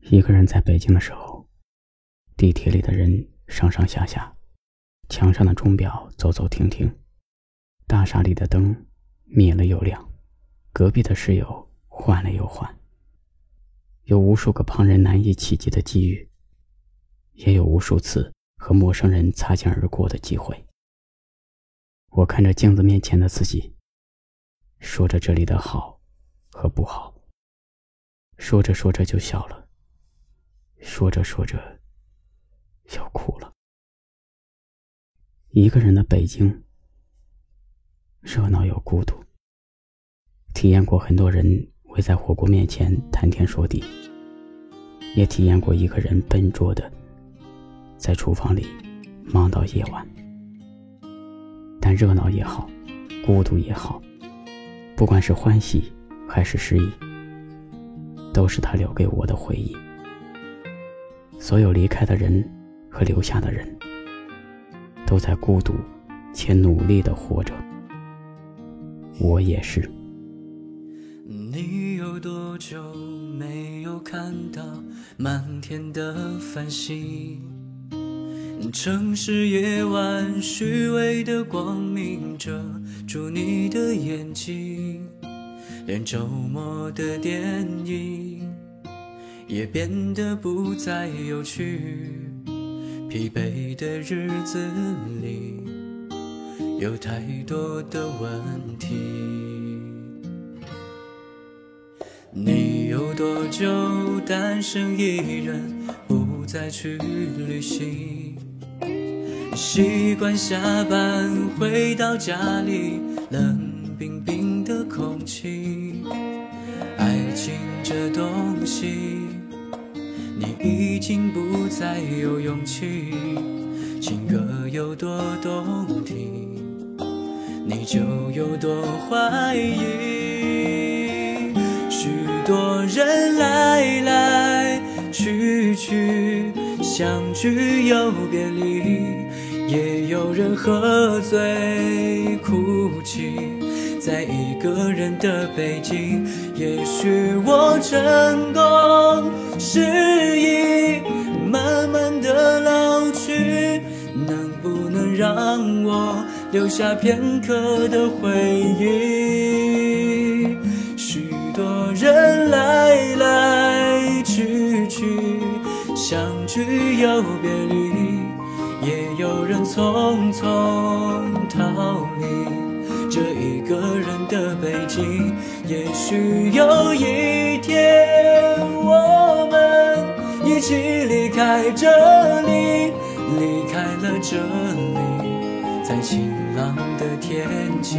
一个人在北京的时候，地铁里的人上上下下，墙上的钟表走走停停，大厦里的灯灭了又亮，隔壁的室友换了又换。有无数个旁人难以企及的机遇，也有无数次和陌生人擦肩而过的机会。我看着镜子面前的自己，说着这里的好和不好，说着说着就笑了。说着说着，要哭了。一个人的北京，热闹又孤独。体验过很多人围在火锅面前谈天说地，也体验过一个人笨拙的在厨房里忙到夜晚。但热闹也好，孤独也好，不管是欢喜还是失意，都是他留给我的回忆。所有离开的人和留下的人，都在孤独且努力的活着。我也是。你有多久没有看到满天的繁星？城市夜晚虚伪的光明遮住你的眼睛，连周末的电影。也变得不再有趣，疲惫的日子里有太多的问题。你有多久单身一人，不再去旅行？习惯下班回到家里，冷冰冰的空气。爱情这东西。你已经不再有勇气，情歌有多动听，你就有多怀疑。许多人来来去去，相聚又别离，也有人喝醉哭泣，在一个人的北京。也许我成功失意，慢慢的老去，能不能让我留下片刻的回忆？许多人来来去去，相聚又别离，也有人匆匆逃。个人的北京，也许有一天我们一起离开这里，离开了这里，在晴朗的天气。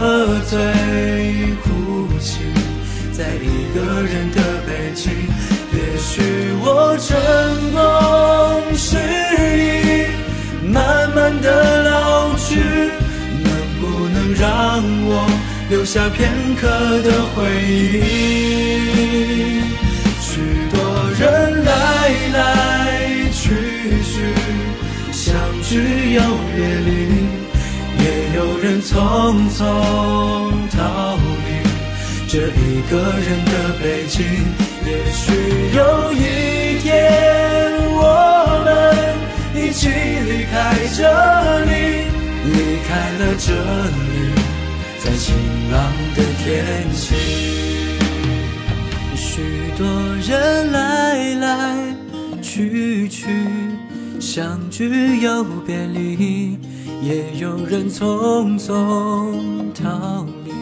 喝醉哭泣，在一个人的北京。也许我成功失意，慢慢的老去，能不能让我留下片刻的回忆？匆匆逃离。这一个人的北京，也许有一天我们一起离开这里，离开了这里，在晴朗的天气。许多人来来去去，相聚又别离，也有人匆匆逃离。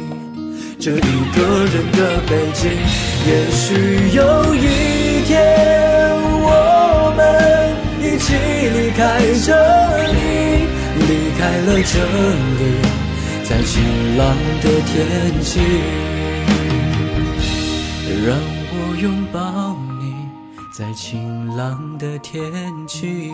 这一个人的北京，也许有一天，我们一起离开这里，离开了这里，在晴朗的天气，让我拥抱你，在晴朗的天气。